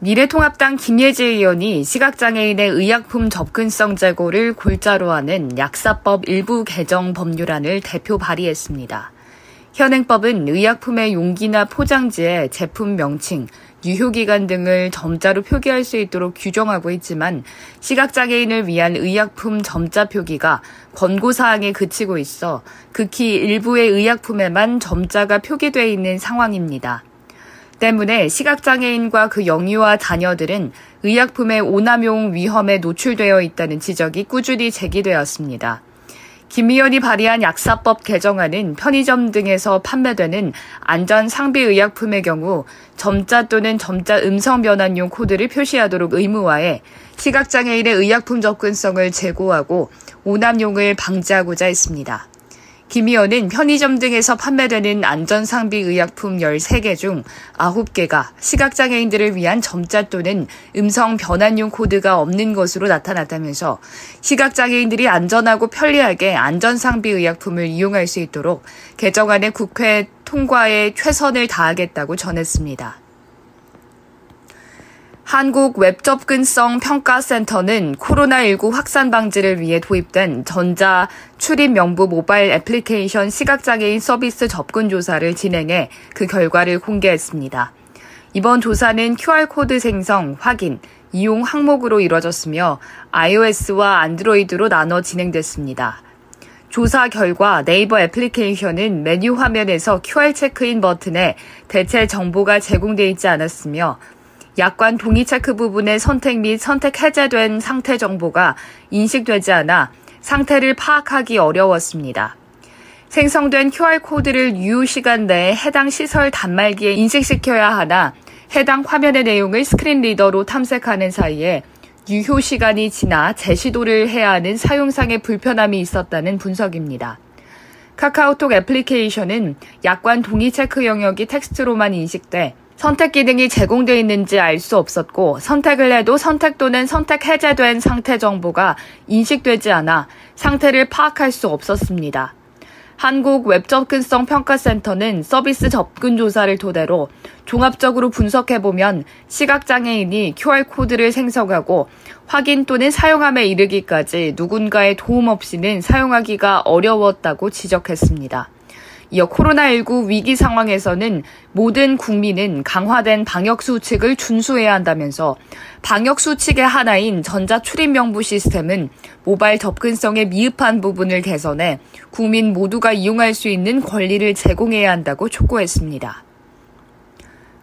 미래통합당 김예지 의원이 시각장애인의 의약품 접근성 제고를 골자로 하는 약사법 일부 개정 법률안을 대표 발의했습니다. 현행법은 의약품의 용기나 포장지에 제품 명칭, 유효기간 등을 점자로 표기할 수 있도록 규정하고 있지만 시각장애인을 위한 의약품 점자 표기가 권고사항에 그치고 있어 극히 일부의 의약품에만 점자가 표기되어 있는 상황입니다. 때문에 시각장애인과 그 영유아 자녀들은 의약품의 오남용 위험에 노출되어 있다는 지적이 꾸준히 제기되었습니다. 김 의원이 발의한 약사법 개정안은 편의점 등에서 판매되는 안전 상비 의약품의 경우 점자 또는 점자 음성 변환용 코드를 표시하도록 의무화해 시각장애인의 의약품 접근성을 제고하고 오남용을 방지하고자 했습니다. 김 의원은 편의점 등에서 판매되는 안전상비 의약품 13개 중 9개가 시각장애인들을 위한 점자 또는 음성 변환용 코드가 없는 것으로 나타났다면서 시각장애인들이 안전하고 편리하게 안전상비 의약품을 이용할 수 있도록 개정안의 국회 통과에 최선을 다하겠다고 전했습니다. 한국 웹접근성 평가센터는 코로나19 확산 방지를 위해 도입된 전자 출입 명부 모바일 애플리케이션 시각장애인 서비스 접근 조사를 진행해 그 결과를 공개했습니다. 이번 조사는 QR코드 생성, 확인, 이용 항목으로 이뤄졌으며 iOS와 안드로이드로 나눠 진행됐습니다. 조사 결과 네이버 애플리케이션은 메뉴 화면에서 QR 체크인 버튼에 대체 정보가 제공되어 있지 않았으며 약관 동의 체크 부분의 선택 및 선택 해제된 상태 정보가 인식되지 않아 상태를 파악하기 어려웠습니다. 생성된 QR코드를 유효 시간 내에 해당 시설 단말기에 인식시켜야 하나 해당 화면의 내용을 screen reader로 탐색하는 사이에 유효 시간이 지나 재시도를 해야 하는 사용상의 불편함이 있었다는 분석입니다. 카카오톡 애플리케이션은 약관 동의 체크 영역이 텍스트로만 인식돼 선택 기능이 제공되어 있는지 알 수 없었고 선택을 해도 선택 또는 선택 해제된 상태 정보가 인식되지 않아 상태를 파악할 수 없었습니다. 한국 웹접근성 평가센터는 서비스 접근 조사를 토대로 종합적으로 분석해보면 시각장애인이 QR코드를 생성하고 확인 또는 사용함에 이르기까지 누군가의 도움 없이는 사용하기가 어려웠다고 지적했습니다. 이어 코로나19 위기 상황에서는 모든 국민은 강화된 방역 수칙을 준수해야 한다면서 방역 수칙의 하나인 전자 출입 명부 시스템은 모바일 접근성에 미흡한 부분을 개선해 국민 모두가 이용할 수 있는 권리를 제공해야 한다고 촉구했습니다.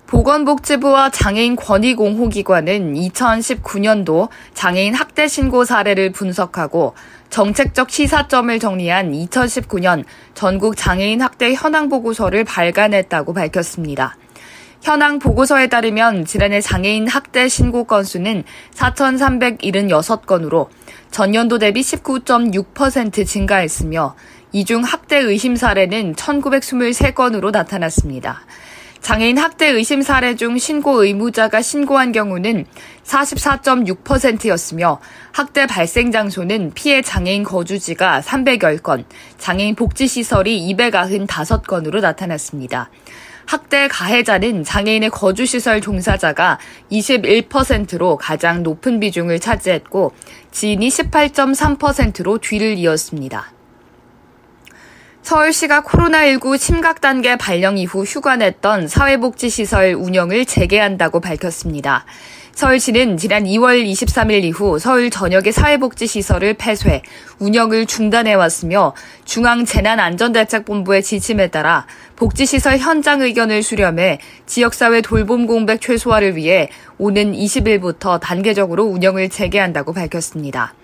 보건복지부와 장애인 권익공호기관은 2019년도 장애인 학대 신고 사례를 분석하고 정책적 시사점을 정리한 2019년 전국 장애인 학대 현황 보고서를 발간했다고 밝혔습니다. 현황 보고서에 따르면 지난해 장애인 학대 신고 건수는 4,376건으로 전년도 대비 19.6% 증가했으며 이 중 학대 의심 사례는 1,923건으로 나타났습니다. 장애인 학대 의심 사례 중 신고 의무자가 신고한 경우는 44.6%였으며 학대 발생 장소는 피해 장애인 거주지가 310건, 장애인 복지시설이 295건으로 나타났습니다. 학대 가해자는 장애인의 거주시설 종사자가 21%로 가장 높은 비중을 차지했고 지인이 18.3%로 뒤를 이었습니다. 서울시가 코로나19 심각 단계 발령 이후 휴관했던 사회복지시설 운영을 재개한다고 밝혔습니다. 서울시는 지난 2월 23일 이후 서울 전역의 사회복지시설을 폐쇄, 운영을 중단해왔으며 중앙재난안전대책본부의 지침에 따라 복지시설 현장 의견을 수렴해 지역사회 돌봄 공백 최소화를 위해 오는 20일부터 단계적으로 운영을 재개한다고 밝혔습니다.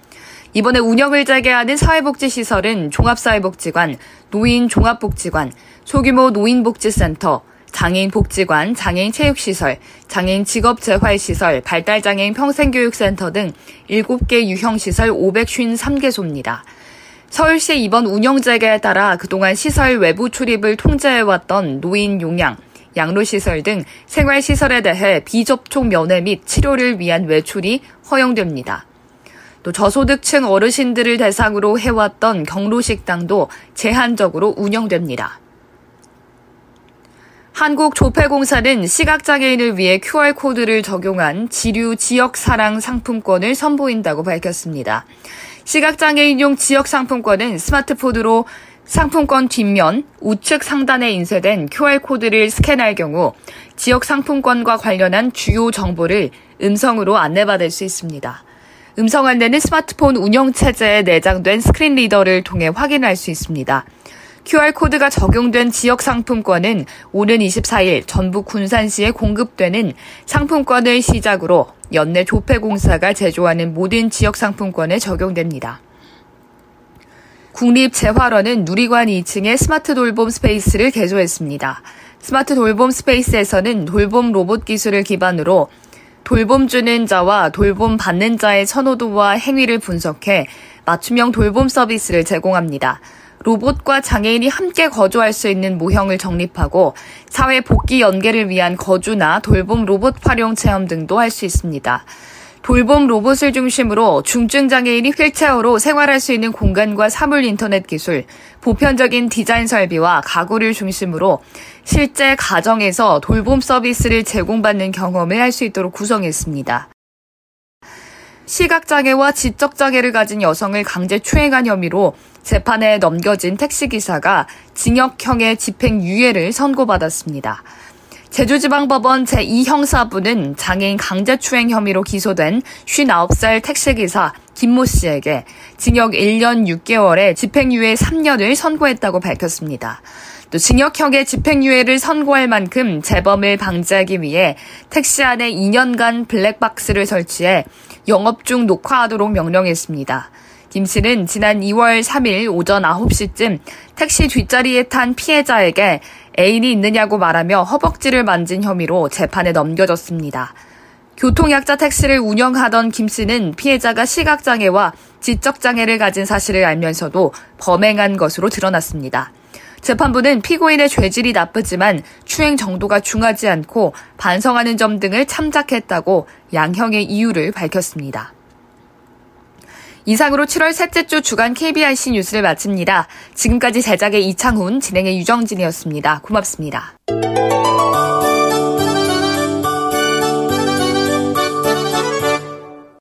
이번에 운영을 재개하는 사회복지시설은 종합사회복지관, 노인종합복지관, 소규모 노인복지센터, 장애인 복지관, 장애인 체육시설, 장애인 직업재활시설, 발달장애인 평생교육센터 등 7개 유형시설 553개소입니다. 서울시 이번 운영 재개에 따라 그동안 시설 외부 출입을 통제해왔던 노인 용양, 양로시설 등 생활시설에 대해 비접촉 면회 및 치료를 위한 외출이 허용됩니다. 또 저소득층 어르신들을 대상으로 해왔던 경로식당도 제한적으로 운영됩니다. 한국조폐공사는 시각장애인을 위해 QR코드를 적용한 지류 지역사랑 상품권을 선보인다고 밝혔습니다. 시각장애인용 지역상품권은 스마트폰으로 상품권 뒷면 우측 상단에 인쇄된 QR코드를 스캔할 경우 지역 상품권과 관련한 주요 정보를 음성으로 안내받을 수 있습니다. 음성 안내는 스마트폰 운영 체제에 내장된 스크린 리더를 통해 확인할 수 있습니다. QR코드가 적용된 지역 상품권은 오는 24일 전북 군산시에 공급되는 상품권을 시작으로 연내 조폐공사가 제조하는 모든 지역 상품권에 적용됩니다. 국립재활원은 누리관 2층에 스마트 돌봄 스페이스를 개조했습니다. 스마트 돌봄 스페이스에서는 돌봄 로봇 기술을 기반으로 돌봄 주는 자와 돌봄 받는 자의 선호도와 행위를 분석해 맞춤형 돌봄 서비스를 제공합니다. 로봇과 장애인이 함께 거주할 수 있는 모형을 정립하고 사회 복귀 연계를 위한 거주나 돌봄 로봇 활용 체험 등도 할 수 있습니다. 돌봄 로봇을 중심으로 중증 장애인이 휠체어로 생활할 수 있는 공간과 사물 인터넷 기술, 보편적인 디자인 설비와 가구를 중심으로 실제 가정에서 돌봄 서비스를 제공받는 경험을 할 수 있도록 구성했습니다. 시각장애와 지적장애를 가진 여성을 강제 추행한 혐의로 재판에 넘겨진 택시기사가 징역형의 집행유예를 선고받았습니다. 제주지방법원 제2형사부는 장애인 강제추행 혐의로 기소된 59살 택시기사 김모 씨에게 징역 1년 6개월에 집행유예 3년을 선고했다고 밝혔습니다. 또 징역형의 집행유예를 선고할 만큼 재범을 방지하기 위해 택시 안에 2년간 블랙박스를 설치해 영업 중 녹화하도록 명령했습니다. 김 씨는 지난 2월 3일 오전 9시쯤 택시 뒷자리에 탄 피해자에게 애인이 있느냐고 말하며 허벅지를 만진 혐의로 재판에 넘겨졌습니다. 교통약자 택시를 운영하던 김 씨는 피해자가 시각장애와 지적장애를 가진 사실을 알면서도 범행한 것으로 드러났습니다. 재판부는 피고인의 죄질이 나쁘지만 추행 정도가 중하지 않고 반성하는 점 등을 참작했다고 양형의 이유를 밝혔습니다. 이상으로 7월 셋째 주 주간 KBIC 뉴스를 마칩니다. 지금까지 제작의 이창훈, 진행의 유정진이었습니다. 고맙습니다.